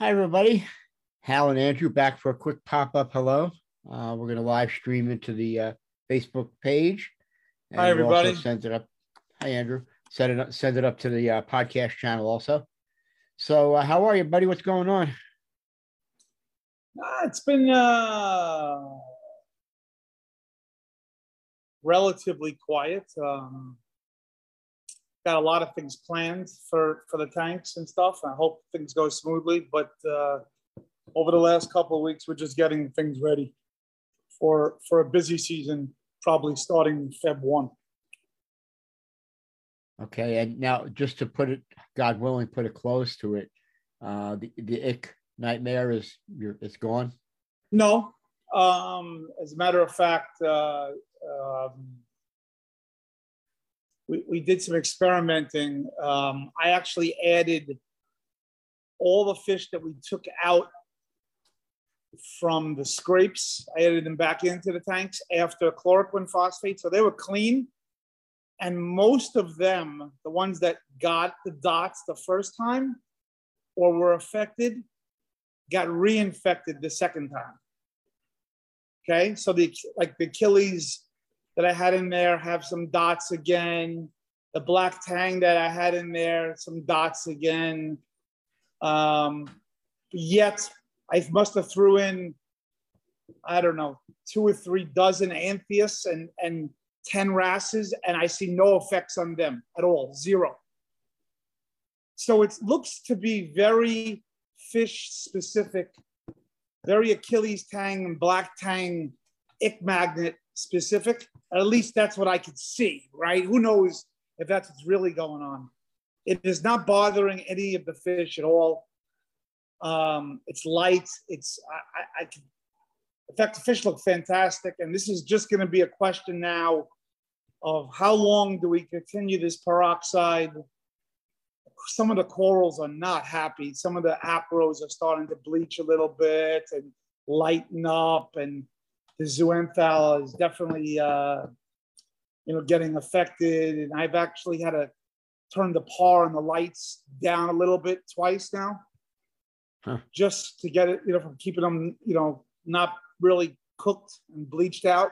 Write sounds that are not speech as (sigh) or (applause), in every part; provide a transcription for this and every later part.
Hi, everybody. Hal and Andrew back for a quick pop up hello. Uh, we're going to live stream into the uh, Facebook page. And Hi, everybody. Send it up. Hi, Andrew. Send it up, send it up to the uh, podcast channel also. So, uh, how are you, buddy? What's going on? Uh, it's been uh, relatively quiet. Um, got a lot of things planned for for the tanks and stuff. I hope things go smoothly. But uh, over the last couple of weeks, we're just getting things ready for for a busy season, probably starting Feb one. Okay, and now just to put it, God willing, put it close to it. Uh, the the ick nightmare is you're it's gone. No, um, as a matter of fact, uh, um, we, we did some experimenting. Um, I actually added all the fish that we took out from the scrapes. I added them back into the tanks after chloroquine phosphate. So they were clean. And most of them, the ones that got the dots the first time or were affected, got reinfected the second time. Okay, so the like the Achilles that I had in there have some dots again. The black tang that I had in there, some dots again. Um, yet I must have threw in, I don't know, two or three dozen anthias and, and 10 wrasses, and I see no effects on them at all, zero. So it looks to be very fish specific, very Achilles tang and black tang ick magnet specific. At least that's what I could see, right? Who knows if that's what's really going on? It is not bothering any of the fish at all. Um, it's light. It's I, I, I can. In fact, the fish look fantastic, and this is just going to be a question now of how long do we continue this peroxide? Some of the corals are not happy. Some of the acros are starting to bleach a little bit and lighten up, and the zooxanthellae is definitely, uh, you know, getting affected. And I've actually had to turn the par and the lights down a little bit twice now, huh. just to get it, you know, from keeping them, you know, not really cooked and bleached out.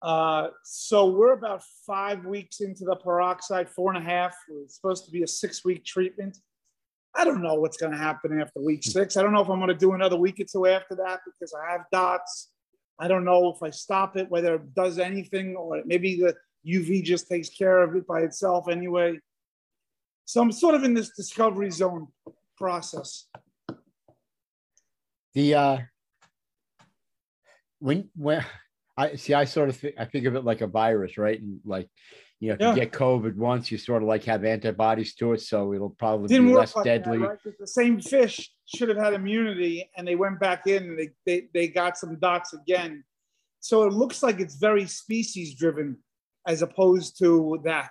Uh, so we're about five weeks into the peroxide, four and a half. It's supposed to be a six week treatment. I don't know what's going to happen after week hmm. six. I don't know if I'm going to do another week or two after that because I have dots. I don't know if I stop it, whether it does anything, or maybe the UV just takes care of it by itself anyway. So I'm sort of in this discovery zone process. The uh, when when I see, I sort of th- I think of it like a virus, right? And like you know, if yeah. you get COVID once, you sort of like have antibodies to it, so it'll probably Didn't be less deadly. That, right? The same fish should have had immunity, and they went back in and they, they, they got some dots again. So it looks like it's very species driven as opposed to that.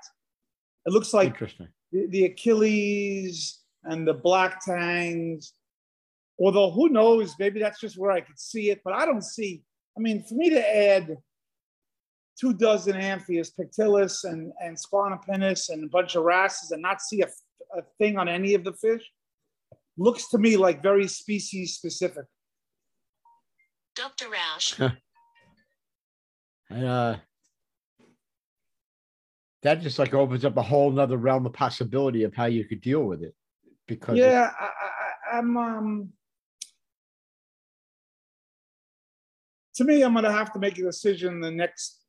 It looks like Interesting. The, the Achilles and the black tangs, although who knows, maybe that's just where I could see it, but I don't see. I mean, for me to add two dozen Anthias pictilis and, and Squamipinnis and a bunch of wrasses and not see a, a thing on any of the fish looks to me like very species specific. Dr. Roush. and, uh, that just like opens up a whole nother realm of possibility of how you could deal with it. Because yeah, I, I, I'm um, to me, I'm gonna have to make a decision the next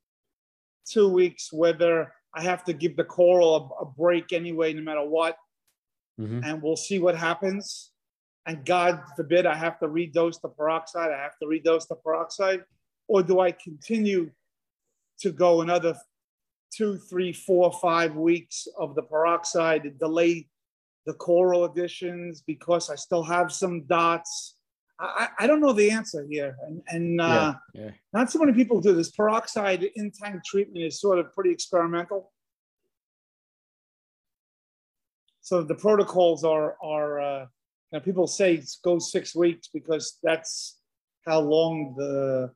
two weeks whether I have to give the coral a, a break anyway, no matter what. Mm-hmm. And we'll see what happens. And God forbid I have to redose the peroxide, I have to redose the peroxide. Or do I continue to go another two, three, four, five weeks of the peroxide, to delay the coral additions because I still have some dots? I, I don't know the answer here. And, and uh, yeah, yeah. not so many people do this. Peroxide in tank treatment is sort of pretty experimental. So the protocols are, are uh, you know, people say go six weeks because that's how long the,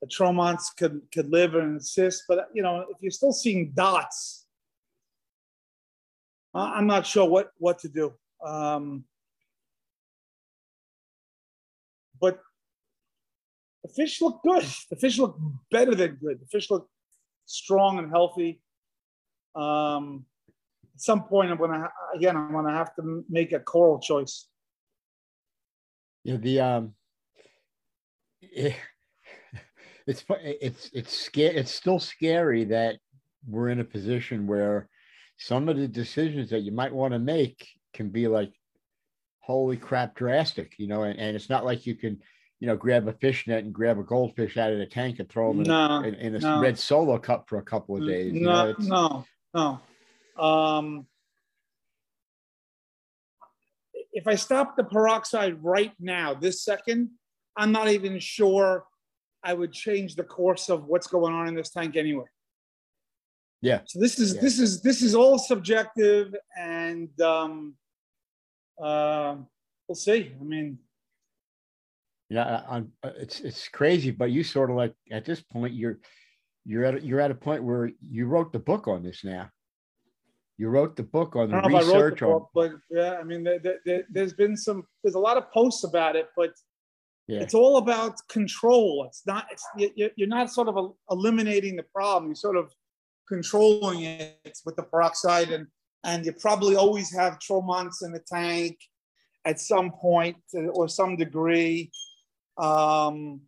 the tomonts could, could live and encyst. But, you know, if you're still seeing dots, I'm not sure what, what to do. Um, but the fish look good. The fish look better than good. The fish look strong and healthy. Um, at some point, I'm gonna again, I'm gonna have to make a coral choice. Yeah, the um, (laughs) it, it's it's it's scary. It's still scary that we're in a position where some of the decisions that you might want to make can be like, holy crap, drastic. You know, and, and it's not like you can you know, grab a fish net and grab a goldfish out of the tank and throw them no, in, a, in, in a no. red solo cup for a couple of days. No, know, no, no. Um, if I stop the peroxide right now, this second, I'm not even sure I would change the course of what's going on in this tank anyway. Yeah. So this is yeah. this is this is all subjective, and um, uh, we'll see. I mean, yeah, I'm, it's it's crazy, but you sort of like at this point you're you're at you're at a point where you wrote the book on this now. You wrote the book on the research the on, but yeah, I mean, there, there, there's been some there's a lot of posts about it, but yeah. it's all about control. It's not it's you're not sort of eliminating the problem. You're sort of controlling it with the peroxide, and and you probably always have tomonts in the tank at some point or some degree um,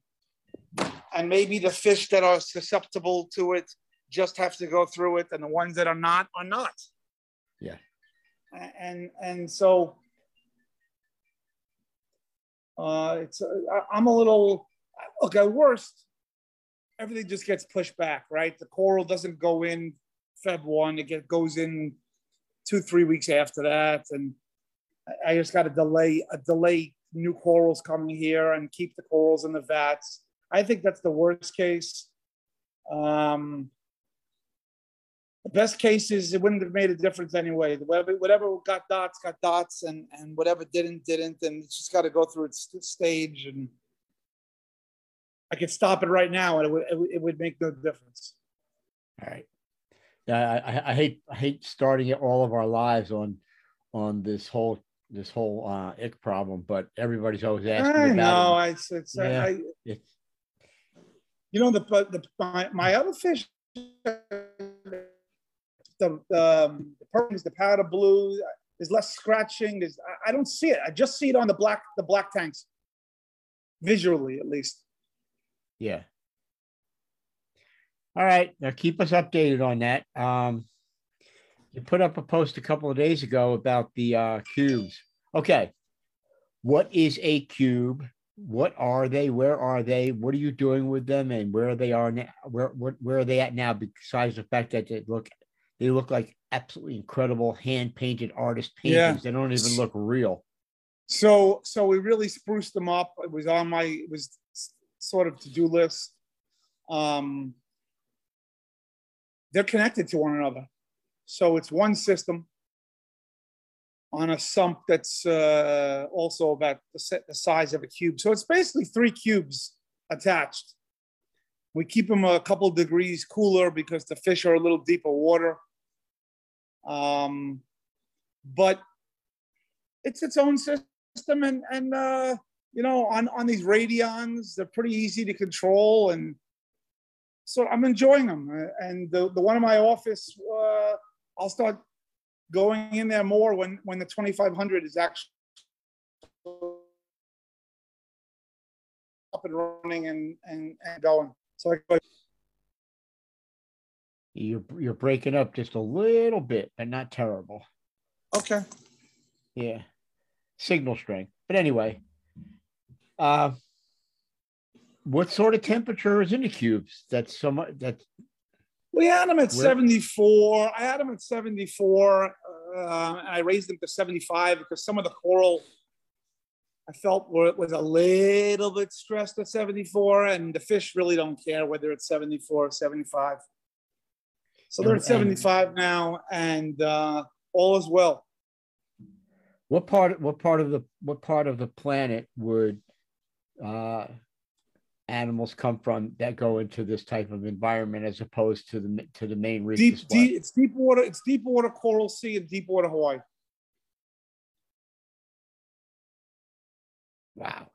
and maybe the fish that are susceptible to it just have to go through it, and the ones that are not are not. Yeah. And and so uh, it's uh, I'm a little look at worst. Everything just gets pushed back, right? The coral doesn't go in Feb one; it get, goes in two, three weeks after that, and I just got to delay a delay new corals coming here and keep the corals in the vats. I think that's the worst case. Um, the best case is it wouldn't have made a difference anyway. Whatever, whatever got dots got dots, and and whatever didn't didn't, and it's just got to go through its stage. And I could stop it right now, and it would it would make no difference. All right. Yeah, I, I hate I hate starting it all of our lives on on this whole this whole uh, ick problem, but everybody's always asking I about know, it. It's, it's, yeah, I, it's, you know, the, the my, my other fish, the, the, um, the is the powder blue. There's less scratching. There's, I, I don't see it. I just see it on the black, the black tangs, visually at least. Yeah. All right. Now keep us updated on that. Um, you put up a post a couple of days ago about the uh, cubes. Okay. What is a cube? What are they? Where are they? What are you doing with them? And where they are now? Where, where, where are they at now? Besides the fact that they look, they look like absolutely incredible hand painted artist paintings. Yeah. They don't even look real. So, so we really spruced them up. It was on my, it was sort of to do list. Um, they're connected to one another. So it's one system on a sump that's uh, also about the, the size of a cube. So it's basically three cubes attached. We keep them a couple degrees cooler because the fish are a little deeper water. Um, but it's its own system, and and uh, you know on on these radions, they're pretty easy to control, and so I'm enjoying them. And the the one in my office. Uh, I'll start going in there more when when the 2500 is actually up and running and and, and going. So I you're you're breaking up just a little bit, but not terrible. Okay. Yeah. Signal strength. But anyway, uh what sort of temperature is in the cubes? That's so much That we had them at 74. I had them at 74. Uh, and I raised them to 75 because some of the coral I felt were, was a little bit stressed at 74, and the fish really don't care whether it's 74 or 75. So they're at 75 now, and uh, all is well. What part? What part of the what part of the planet would uh, animals come from that go into this type of environment as opposed to the to the main reef. Deep, deep, it's deep water. It's deep water coral sea and deep water Hawaii. Wow.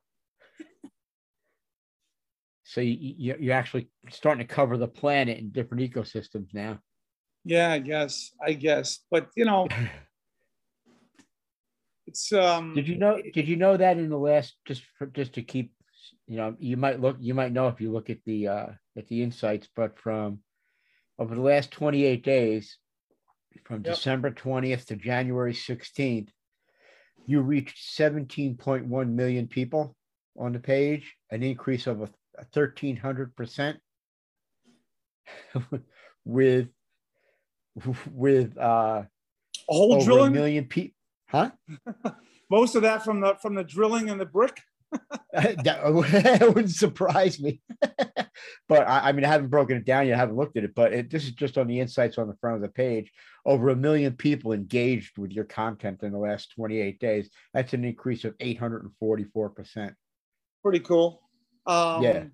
so you, you you're actually starting to cover the planet in different ecosystems now. Yeah, I guess. I guess. But you know, (laughs) it's um Did you know? Did you know that in the last just for, just to keep, you know, you might look, you might know if you look at the uh at the insights, but from over the last 28 days, from Yep. December 20th to January 16th, you reached 17.1 million people on the page, an increase of a 1300 percent (laughs) with with uh a whole over a million people huh (laughs) most of that from the from the drilling and the brick. (laughs) (laughs) that wouldn't surprise me. (laughs) but I, I mean, I haven't broken it down yet. I haven't looked at it, but it, this is just on the insights on the front of the page. Over a million people engaged with your content in the last 28 days. That's an increase of 844%. Pretty cool. Um Yeah.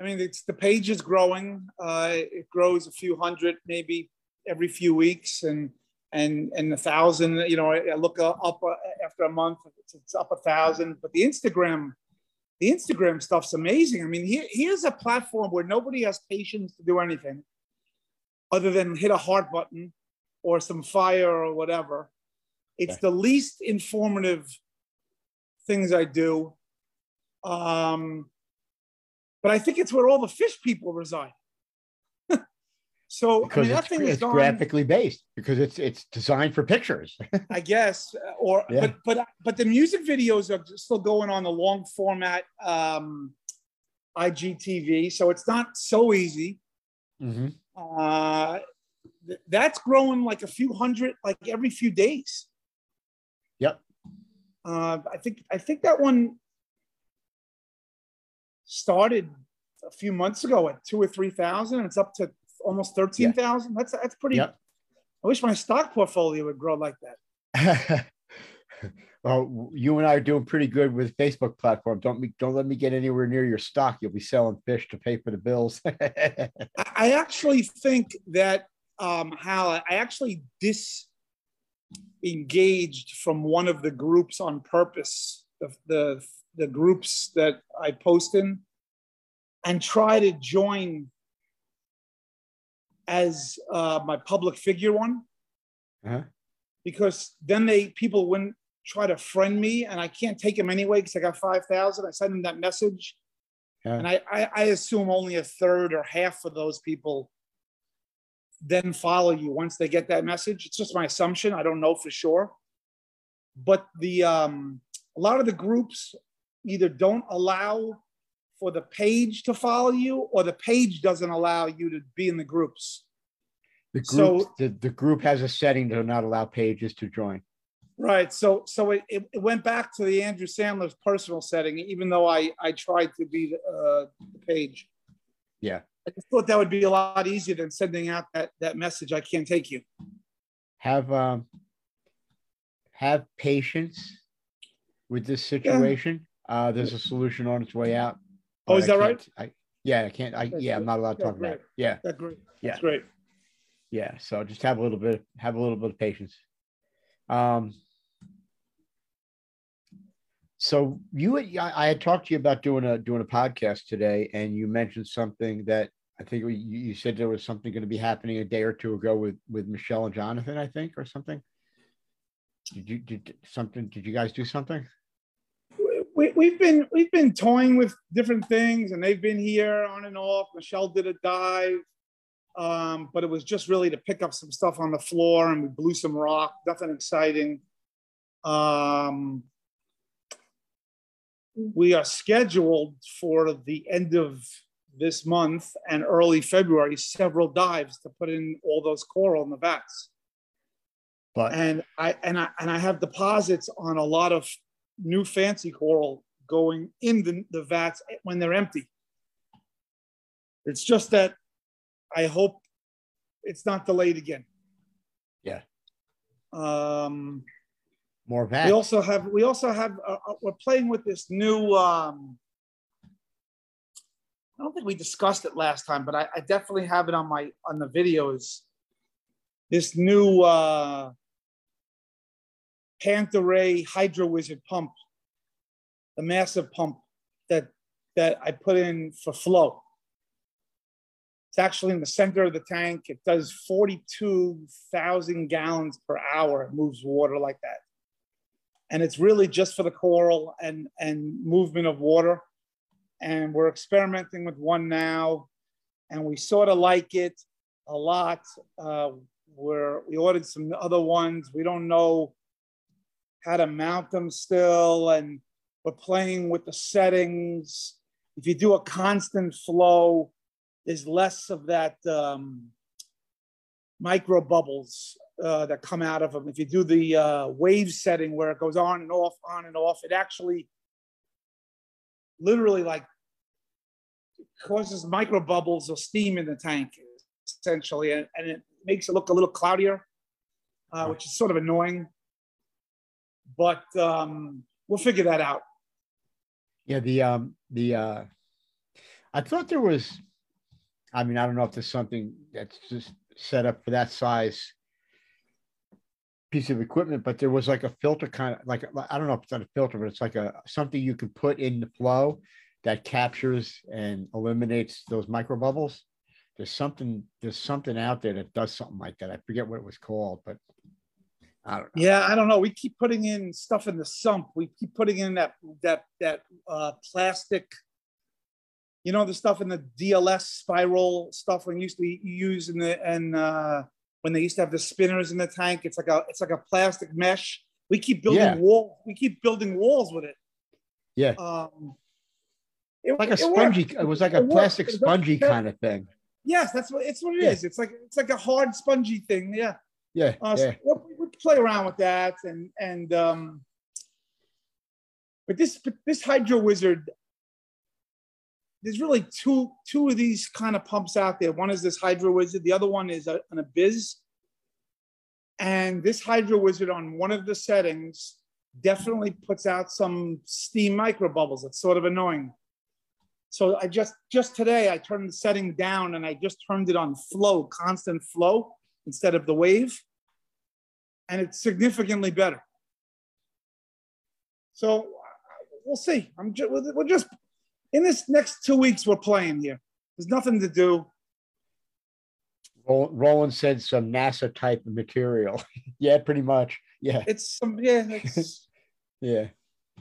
I mean, it's the page is growing. Uh, it grows a few hundred, maybe every few weeks, and and and a thousand. You know, I, I look up uh, after a month, it's, it's up a thousand. But the Instagram, the Instagram stuff's amazing. I mean, here, here's a platform where nobody has patience to do anything other than hit a heart button or some fire or whatever. It's Okay. the least informative things I do. Um, but I think it's where all the fish people reside. So I Because mean, that it's, thing is gone, graphically based, because it's it's designed for pictures. (laughs) I guess, uh, or Yeah. but but but the music videos are still going on the long format um, IGTV, so it's not so easy. Mhm. Uh, th- that's growing like a few hundred, like every few days. Yep. Uh, I think I think that one started a few months ago at two or three thousand, and it's up to almost thirteen thousand. That's that's pretty. Yep. I wish my stock portfolio would grow like that. (laughs) well, you and I are doing pretty good with Facebook platform. Don't me, don't let me get anywhere near your stock. You'll be selling fish to pay for the bills. (laughs) I I actually think that um, Hal, I actually disengaged from one of the groups on purpose, the, the, the groups that I post in, and try to join as uh, my public figure one. Uh-huh. Because then they people wouldn't try to friend me, and I can't take them anyway because I got five thousand. I send them that message, Yeah. and I, I I assume only a third or half of those people then follow you once they get that message. It's just my assumption. I don't know for sure. But the um, a lot of the groups either don't allow for the page to follow you, or the page doesn't allow you to be in the groups. The So- group, the, the group has a setting to not allow pages to join. Right. So so it, it, went back to the Andrew Sandler's personal setting, even though I I tried to be the, uh, the page. Yeah. I just thought that would be a lot easier than sending out that that message. I can't take you. Have um have patience with this situation. Uh there's a solution on its way out. Oh, is that right? I yeah, I can't I That's yeah, I'm not allowed to Yeah, talk about it. Yeah, That's great. Yeah. That's great. yeah. So just have a little bit have a little bit of patience. Um so you I I had talked to you about doing a doing a podcast today, and you mentioned something that I think you, you said there was something going to be happening a day or two ago with with Michelle and Jonathan, I think, or something. Did you did something? Did you guys do something? We, we've been we've been toying with different things and they've been here on and off. Michelle did a dive um, but it was just really to pick up some stuff on the floor and we blew some rock nothing exciting. Um, we are scheduled for the end of this month and early february several dives to put in all those coral in the vats But and I and I and I have deposits on a lot of new fancy coral going in the, the vats when they're empty. It's just that I hope it's not delayed again. Yeah. Um, more vats. we also have we also have uh, uh, we're playing with this new. Um, I don't think we discussed it last time, but I, I definitely have it on my on the videos. This new uh, Panta Rhei Hydro Wizard pump, the massive pump that that I put in for flow. It's actually in the center of the tank. It does 42,000 gallons per hour. It moves water like that. And it's really just for the coral and, and movement of water. And we're experimenting with one now. And we sort of like it a lot. Uh, we're, we ordered some other ones. We don't know how to mount them still. And we're playing with the settings. If you do a constant flow, there's less of that um, micro bubbles uh, that come out of them. If you do the uh, wave setting where it goes on and off, on and off, it actually literally like causes micro bubbles of steam in the tank, essentially, and, and it makes it look a little cloudier, uh, which is sort of annoying. But um, we'll figure that out. Yeah, the um the uh I thought there was I mean, I don't know if there's something that's just set up for that size piece of equipment, but there was like a filter kind of like I don't know if it's not a filter, but it's like a something you can put in the flow that captures and eliminates those micro bubbles. There's something there's something out there that does something like that. I forget what it was called, but I don't know. Yeah, I don't know. We keep putting in stuff in the sump. We keep putting in that that that uh, plastic you know the stuff in the DLS spiral stuff when you used to use in the and uh, when they used to have the spinners in the tank. It's like a it's like a plastic mesh. We keep building Yeah. wall. We keep building walls with it. Yeah. Um, it, Like a it spongy, works. it was like a It plastic It does- spongy kind of thing. Yes, that's what it's what it Yeah. is. It's like it's like a hard spongy thing. Yeah. Yeah, Uh, yeah. we play around with that and and um, but this but this Hydro Wizard. There's really two two of these kind of pumps out there. One is this Hydro Wizard. The other one is a, an Abyzz. And this Hydro Wizard on one of the settings definitely puts out some steam micro bubbles. It's sort of annoying. So I just just today I turned the setting down and I just turned it on flow, constant flow instead of the wave. And it's significantly better. So we'll see. I'm just, we're just in this next two weeks, we're playing here. There's nothing to do. Ro- Roland said some NASA type of material. (laughs) yeah, pretty much. Yeah, It's some, yeah, it's, (laughs) yeah.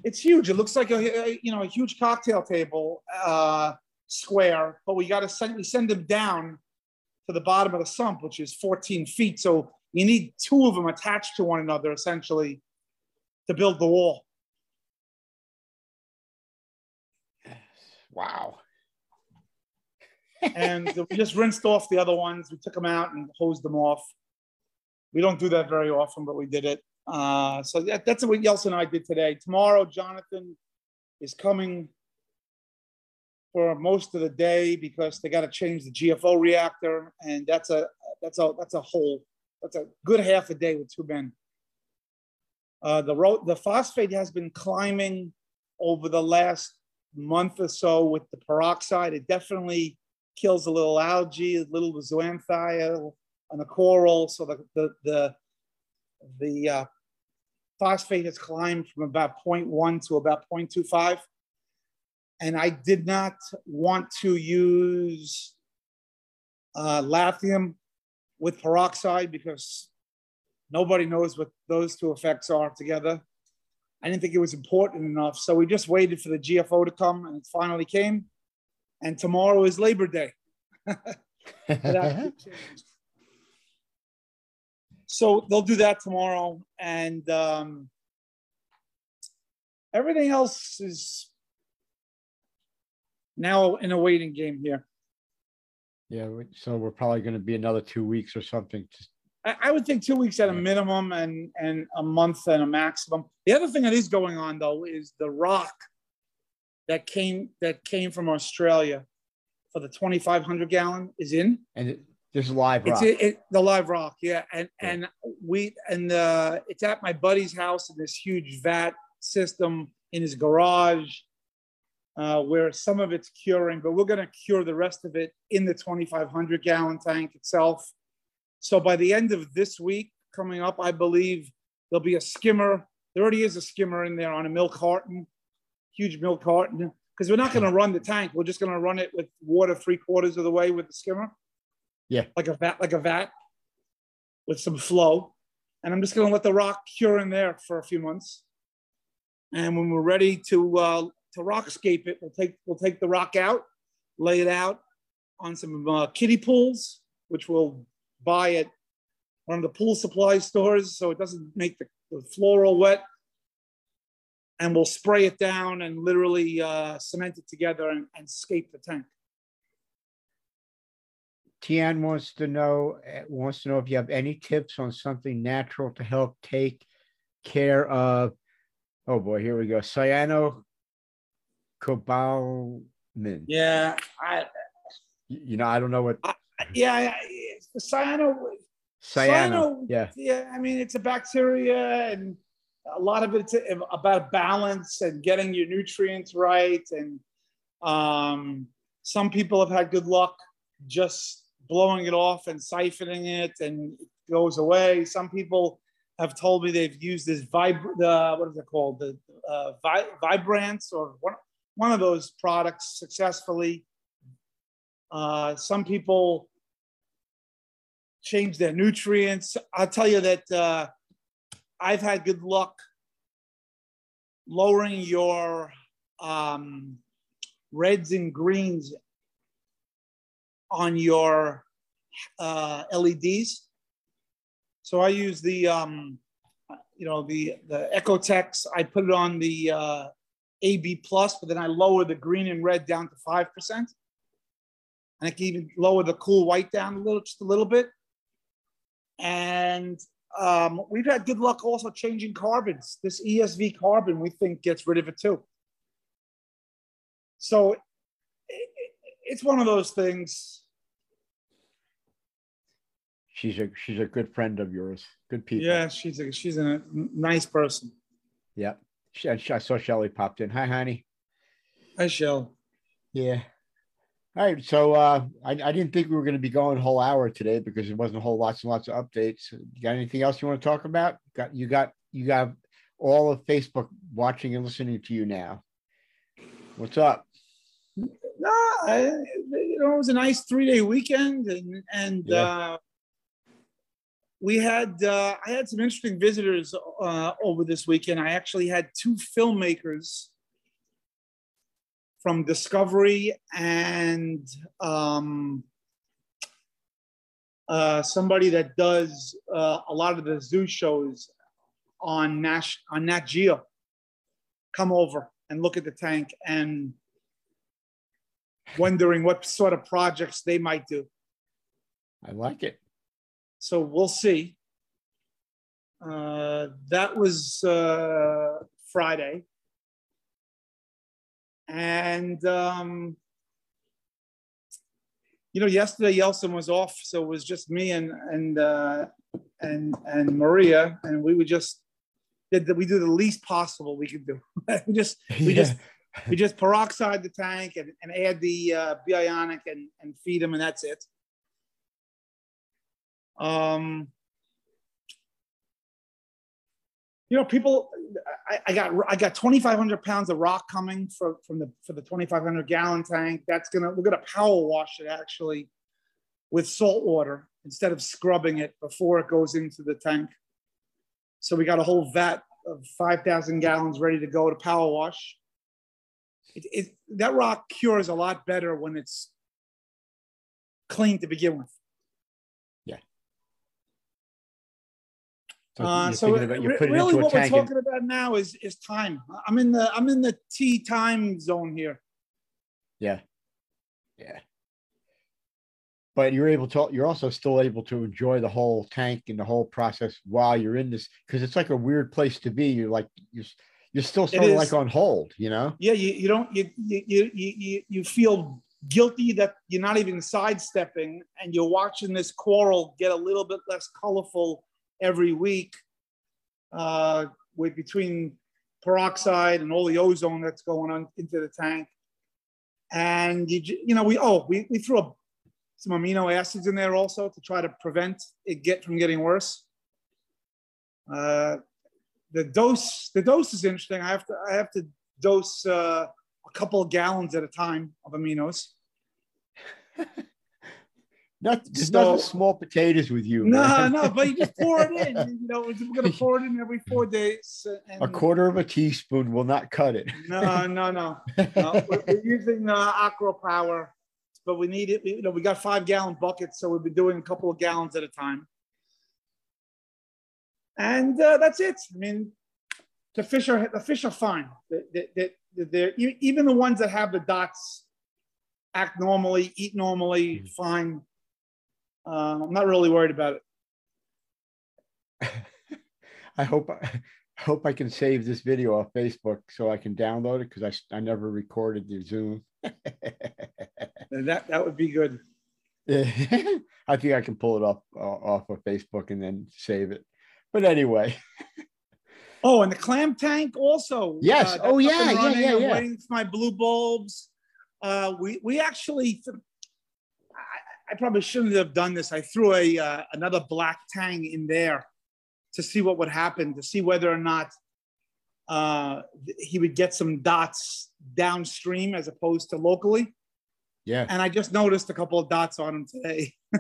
it's huge. It looks like a, a, you know, a huge cocktail table uh, square, but we got to send, we send them down to the bottom of the sump, which is 14 feet. So you need two of them attached to one another essentially to build the wall. Wow. (laughs) and we just rinsed off the other ones. We took them out and hosed them off. We don't do that very often, but we did it. Uh, so that, that's what Yeltsin and I did today. Tomorrow, Jonathan is coming for most of the day because they got to change the GFO reactor, and that's a that's a that's a whole that's a good half a day with two men. Uh, the the phosphate has been climbing over the last month or so with the peroxide. It definitely kills a little algae, a little zooxanthia on the coral. So the the the, the uh, phosphate has climbed from about 0.1 to about 0.25. And I did not want to use uh, lithium with peroxide because nobody knows what those two effects are together. I didn't think it was important enough. So we just waited for the GFO to come and it finally came. And tomorrow is Labor Day. (laughs) (laughs) So they'll do that tomorrow. And um, everything else is now in a waiting game here. Yeah, so we're probably going to be another two weeks or something. I, I would think two weeks at a minimum and, and a month and a maximum. The other thing that is going on though is the rock that came that came from Australia for the 2,500 gallon is in. and it, this is live It's rock. it, it, the live rock, yeah, and Yeah. and we and uh, it's at my buddy's house in this huge vat system in his garage, uh, where some of it's curing, but we're going to cure the rest of it in the 2,500 gallon tank itself. So by the end of this week coming up, I believe there'll be a skimmer. There already is a skimmer in there on a milk carton, huge milk carton, because we're not going to run the tank. We're just going to run it with water three quarters of the way with the skimmer. Yeah. Like a vat, like a vat with some flow. And I'm just going to let the rock cure in there for a few months. And when we're ready to uh, to rockscape it, we'll take we'll take the rock out, lay it out on some uh, kiddie pools, which we'll buy at one of the pool supply stores, so it doesn't make the, the floor all wet. And we'll spray it down and literally uh, cement it together and, and scape the tank. Tian wants to know uh, wants to know if you have any tips on something natural to help take care of. Oh boy, here we go. Cyano cobalamin. Yeah, I, You know, I don't know what yeah, I- cyano, cyano. Yeah, yeah, I mean, it's a bacteria and a lot of it's about balance and getting your nutrients right. And um, some people have had good luck just blowing it off and siphoning it and it goes away. Some people have told me they've used this vib- the what is it called? The uh, vi- Vibrance or one, one of those products successfully. Uh, some people change their nutrients. I'll tell you that uh, I've had good luck lowering your um, reds and greens on your uh, LEDs. So I use the, um, you know, the the EcoTech. I put it on the uh, AB plus, but then I lower the green and red down to five percent, and I can even lower the cool white down a little, just a little bit. And um, we've had good luck also changing carbons. This ESV carbon, we think, gets rid of it too. So it, it, it's one of those things. she's a she's a good friend of yours. Good people. Yeah, she's a she's a nice person. yeah. I saw Shelly popped in. Hi, honey. Hi, Shell. Yeah. All right. So uh, I, I didn't think we were going to be going a whole hour today because it wasn't a whole lots and lots of updates. You got anything else you want to talk about? Got you got you got all of Facebook watching and listening to you now. What's up? No, I, you know, it was a nice three day weekend, and and Yeah. uh, we had uh, I had some interesting visitors uh, over this weekend. I actually had two filmmakers from Discovery and um, uh, somebody that does uh, a lot of the zoo shows on Nash on Nat Geo come over and look at the tank and wondering what sort of projects they might do. I like it. So we'll see. Uh, that was uh, Friday. And, um, you know, yesterday Yeltsin was off, so it was just me and and uh, and and Maria, and we would just did we do the least possible we could do. (laughs) we just we just we just peroxide the tank and, and add the uh, B-Ionic and, and feed them, and that's it. Um, you know, people, I, I got I got 2,500 pounds of rock coming for, from the for the 2,500 gallon tank. That's gonna we're gonna power wash it actually with salt water instead of scrubbing it before it goes into the tank. So we got a whole vat of 5,000 gallons ready to go to power wash it, it, that rock cures a lot better when it's clean to begin with. So Uh, so about- re- really, what we're tank and- talking about now is is time. I'm in the I'm in the T time zone here. Yeah. Yeah. But you're able to, you're also still able to enjoy the whole tank and the whole process while you're in this, because it's like a weird place to be. You're like, you're, you're still sort of like on hold, you know? Yeah, you, you don't you, you you you you feel guilty that you're not even sidestepping, and you're watching this coral get a little bit less colorful every week, uh, with between peroxide and all the ozone that's going on into the tank. And you you know we oh we, we threw a, some amino acids in there also to try to prevent it get from getting worse. Uh, the dose the dose is interesting. I have to I have to dose uh, a couple of gallons at a time of aminos. (laughs) Not, just So- nothing small potatoes with you. No, man. no, but you just pour it in. You know, we're gonna (laughs) pour it in every four days. And A quarter of a teaspoon will not cut it. No, no, no. no. (laughs) We're, we're using uh, Aqua Power, but we need it. we- You know, we got five gallon buckets, so we'll be doing a couple of gallons at a time. And uh, that's it. I mean, the fish are the fish are fine. They- they- they- they're, even the ones that have the dots act normally, eat normally, fine. Uh, I'm not really worried about it. (laughs) I hope I hope I can save this video off Facebook so I can download it because I, I never recorded the Zoom. (laughs) That that would be good. (laughs) I think I can pull it off uh, off of Facebook and then save it. But anyway, Oh, and the clam tank also. Yes. that's Oh, yeah, yeah, yeah, yeah. waiting for my blue bulbs. Uh, we we actually, I, probably shouldn't have done this. I threw a uh, another black tang in there to see what would happen, to see whether or not uh, he would get some dots downstream as opposed to locally. yeah. And I just noticed a couple of dots on him today. (laughs)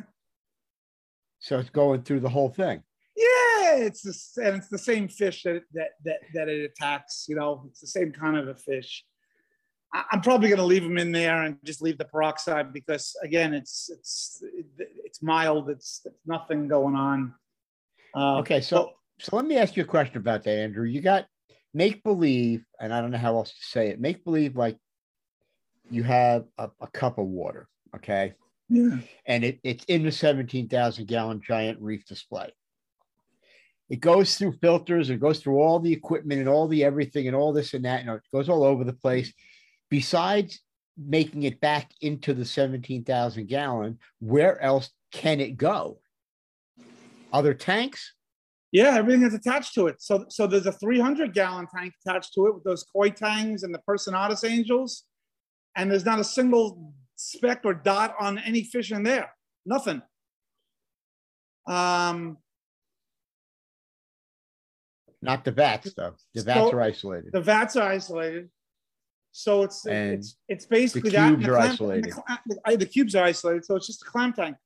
So it's going through the whole thing. Yeah, it's the, and it's the same fish that, that that that it attacks. You know, it's the same kind of a fish. I'm probably going to leave them in there and just leave the peroxide because again, it's it's it's mild. It's, it's nothing going on. Uh, Okay, so so let me ask you a question about that, Andrew. You got make believe, and I don't know how else to say it. Make believe like you have a, a cup of water, okay, yeah, and it, it's in the seventeen thousand gallon giant reef display. It goes through filters, it goes through all the equipment and all the everything and all this and that, and it goes all over the place. Besides making it back into the 17,000 gallon, where else can it go? Other tanks? yeah, everything that's attached to it. So so there's a 300 gallon tank attached to it with those koi tangs and the Personatus angels, and there's not a single speck or dot on any fish in there. Nothing. Um, Not the vats, though. The So- vats are isolated. the vats are isolated. So it's And it's it's basically the that. and cubes are isolated. The, the- the cubes are isolated, so it's just a clam tank.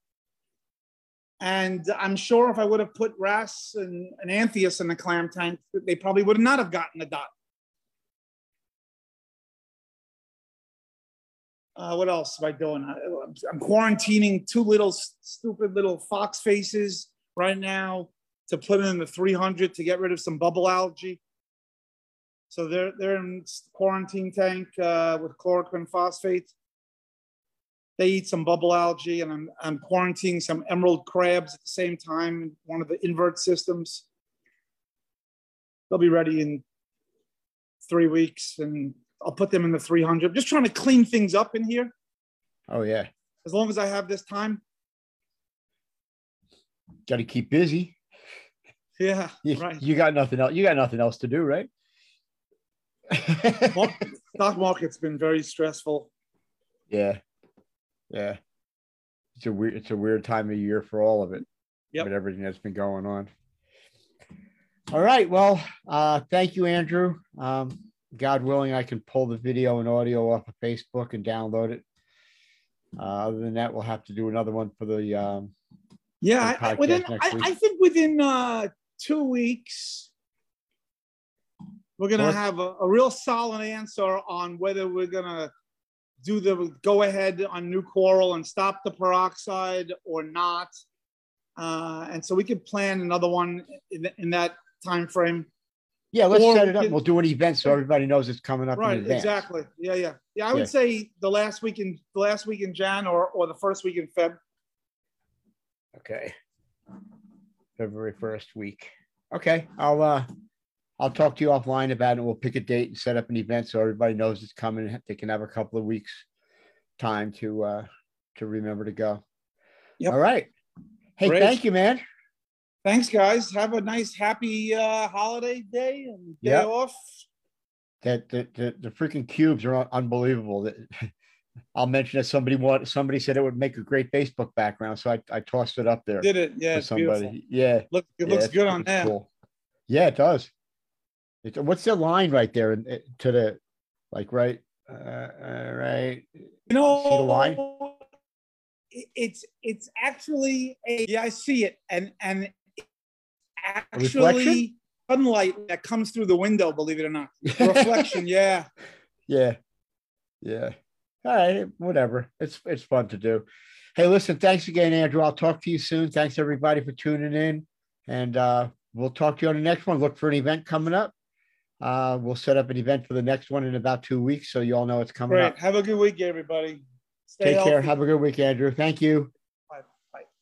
And I'm sure if I would have put wrasse and an anthias in the clam tank, they probably would not have gotten a dot. Uh, what else am I doing? I, I'm quarantining two little stupid little fox faces right now to put in the 300 to get rid of some bubble algae. So they're they're in quarantine tank uh, with chloroquine phosphate. They eat some bubble algae, and I'm I'm quarantining some emerald crabs at the same time in one of the invert systems. They'll be ready in three weeks, and I'll put them in the 300. just trying to clean things up in here Oh, yeah. as long as I have this time. Got to keep busy. Yeah, You, right. you got nothing else. You got nothing else to do, right? Mar- Stock market's been very stressful. yeah. Yeah. It's a weird, it's a weird time of year for all of it. Yep. With everything that's been going on. All right. Well, uh, thank you, Andrew. Um, God willing, I can pull the video and audio off of Facebook and download it. Uh, other than that, we'll have to do another one for the um, Yeah, the I, I- within next I. I think within uh, two weeks, we're gonna Well- have a, a real solid answer on whether we're gonna do the go ahead on new coral and stop the peroxide or not. Uh, and so we could plan another one in, in that time frame. Yeah, let's Or set it up. can- We'll do an event so everybody knows it's coming up Right, exactly. Yeah, yeah, yeah. I would Yeah. say the last week in the last week in Jan or or the first week in Feb. Okay. February first week. Okay, I'll uh I'll talk to you offline about it. We'll pick a date and set up an event so everybody knows it's coming. They can have a couple of weeks time to uh to remember to go. Yep. All right. Hey, Great. thank you, man. Thanks, guys. Have a nice, happy uh, holiday day and day Yep. off. That the, the the freaking cubes are unbelievable. That (laughs) I'll mention that somebody want somebody said it would make a great Facebook background, so I, I tossed it up there Did it? Yeah, for it's beautiful. somebody. Yeah, Look, it yeah, looks good on that. cool. Yeah, it does. What's the line right there in- to the like right Uh, all right. You know, See the line? It's it's actually a yeah, I see it, and and actually sunlight that comes through the window. Believe it or not, (laughs) reflection. Yeah. Yeah. Yeah. All right. Whatever. It's it's fun to do. Hey, listen, thanks again, Andrew. I'll talk to you soon. Thanks everybody for tuning in. And uh, we'll talk to you on the next one. Look for an event coming up. Uh, we'll set up an event for the next one in about two weeks. So you all know it's coming Great. up. Have a good week, everybody. Stay Take care. Have a good week, Andrew. Thank you.